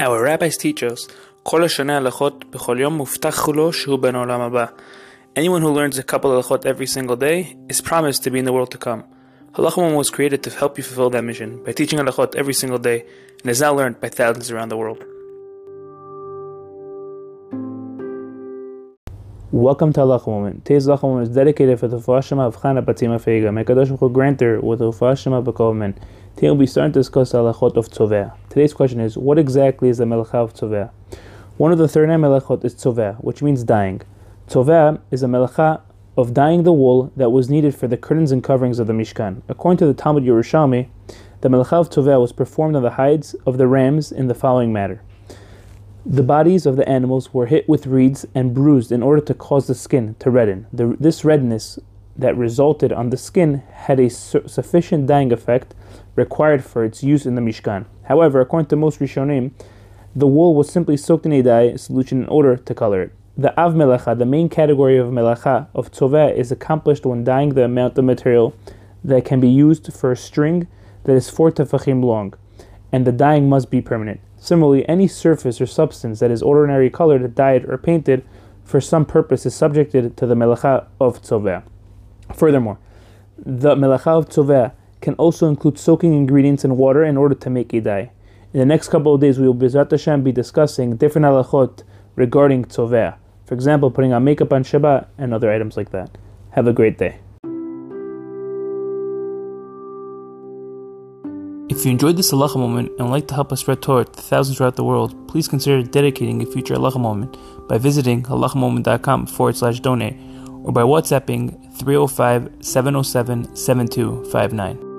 Our rabbis teach us, כל השנה הלכות בכל יום מובטח לו שהוא בן העולם הבא. Anyone who learns a couple of הלכות every single day is promised to be in the world to come. Halachim was created to help you fulfill that mission by teaching halachot every single day and is now learned by thousands around the world. Welcome to Halacha Moment. Today's Halacha is dedicated for the Fashima of Chana Batima Feiga. May Kadosh Baruch grant with the Fashima Bekovman. Today we'll be starting to discuss the Halachot of Tzoveah. Today's question is, what exactly is the Melacha of Tzoveah? One of the 39 Melachot is Tzoveah, which means dyeing. Tzoveah is a Melacha of dyeing the wool that was needed for the curtains and coverings of the Mishkan. According to the Talmud Yerushalmi, the Melacha of Tzoveah was performed on the hides of the rams in the following manner. The bodies of the animals were hit with reeds and bruised in order to cause the skin to redden. The, this redness that resulted on the skin had a su- sufficient dyeing effect required for its use in the Mishkan. However, according to most Rishonim, the wool was simply soaked in a dye solution in order to color it. The Av Melacha, the main category of Melacha, of Tzoveah, is accomplished when dyeing the amount of material that can be used for a string that is four tefachim long, and the dyeing must be permanent. Similarly, any surface or substance that is ordinarily colored, dyed, or painted for some purpose is subjected to the melacha of tzoveah. Furthermore, the melacha of tzoveah can also include soaking ingredients in water in order to make a dye. In the next couple of days, we will Bezrat Hashem be discussing different halachot regarding tzoveah. For example, putting on makeup on Shabbat and other items like that. Have a great day. If you enjoyed this halacha moment and would like to help us spread Torah to thousands throughout the world, please consider dedicating a future halacha moment by visiting halachamoment.com forward slash donate or by WhatsApping 305 707 7259.